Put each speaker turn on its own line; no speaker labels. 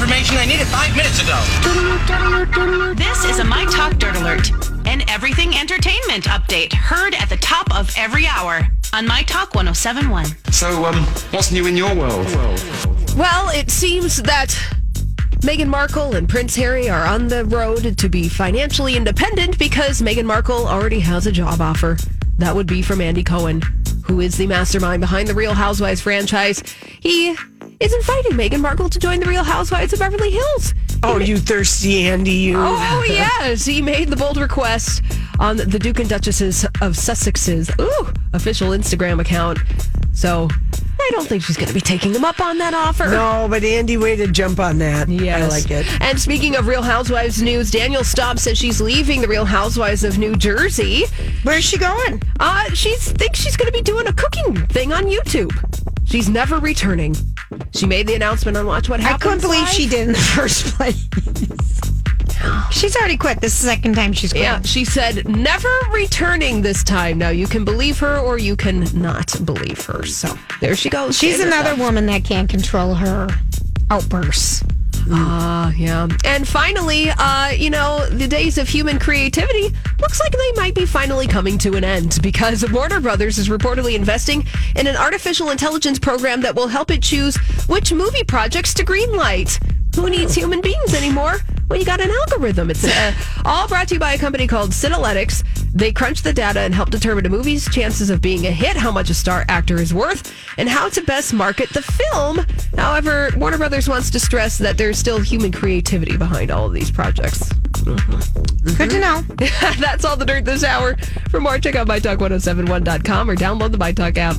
I need information. I need it five minutes ago.
This is a My Talk Dirt Alert, an everything entertainment update heard at the top of every hour on My Talk 1071.
So, um, what's new in your world?
Well, it seems that Meghan Markle and Prince Harry are on the road to be financially independent because Meghan Markle already has a job offer. That would be from Andy Cohen, who is the mastermind behind the Real Housewives franchise. He is inviting Meghan Markle to join the Real Housewives of Beverly Hills.
Oh, you thirsty Andy, you.
Oh, oh yes. He made the bold request on the Duke and Duchesses of Sussex's ooh, official Instagram account. So I don't think she's going to be taking him up on that offer.
No, but Andy, way to jump on that.
Yes.
I like it.
And speaking of Real Housewives news, Danielle Staub says she's leaving the Real Housewives of New Jersey.
Where's she going?
Uh, she thinks she's going to be doing a cooking thing on YouTube. She's never returning. She made the announcement on Watch What Happens.
I couldn't believe
Live.
she did in the first place. She's already quit. This is the second time she's quit.
Yeah, she said never returning this time. Now you can believe her or you can not believe her. So there she goes.
She's another
Staub.
woman that can't control her outbursts.
Ah, yeah. And finally, uh, you know, the days of human creativity looks like they might be finally coming to an end because Warner Brothers is reportedly investing in an artificial intelligence program that will help it choose which movie projects to greenlight. Who needs human beings anymore? Well, you got an algorithm. It's uh, all brought to you by a company called Cinelytics. They crunch the data and help determine a movie's chances of being a hit, how much a star actor is worth, and how to best market the film. However, Warner Brothers wants to stress that there's still human creativity behind all of these projects.
Good to know.
That's all the dirt this hour. For more, check out mytalk1071.com or download the MyTalk app.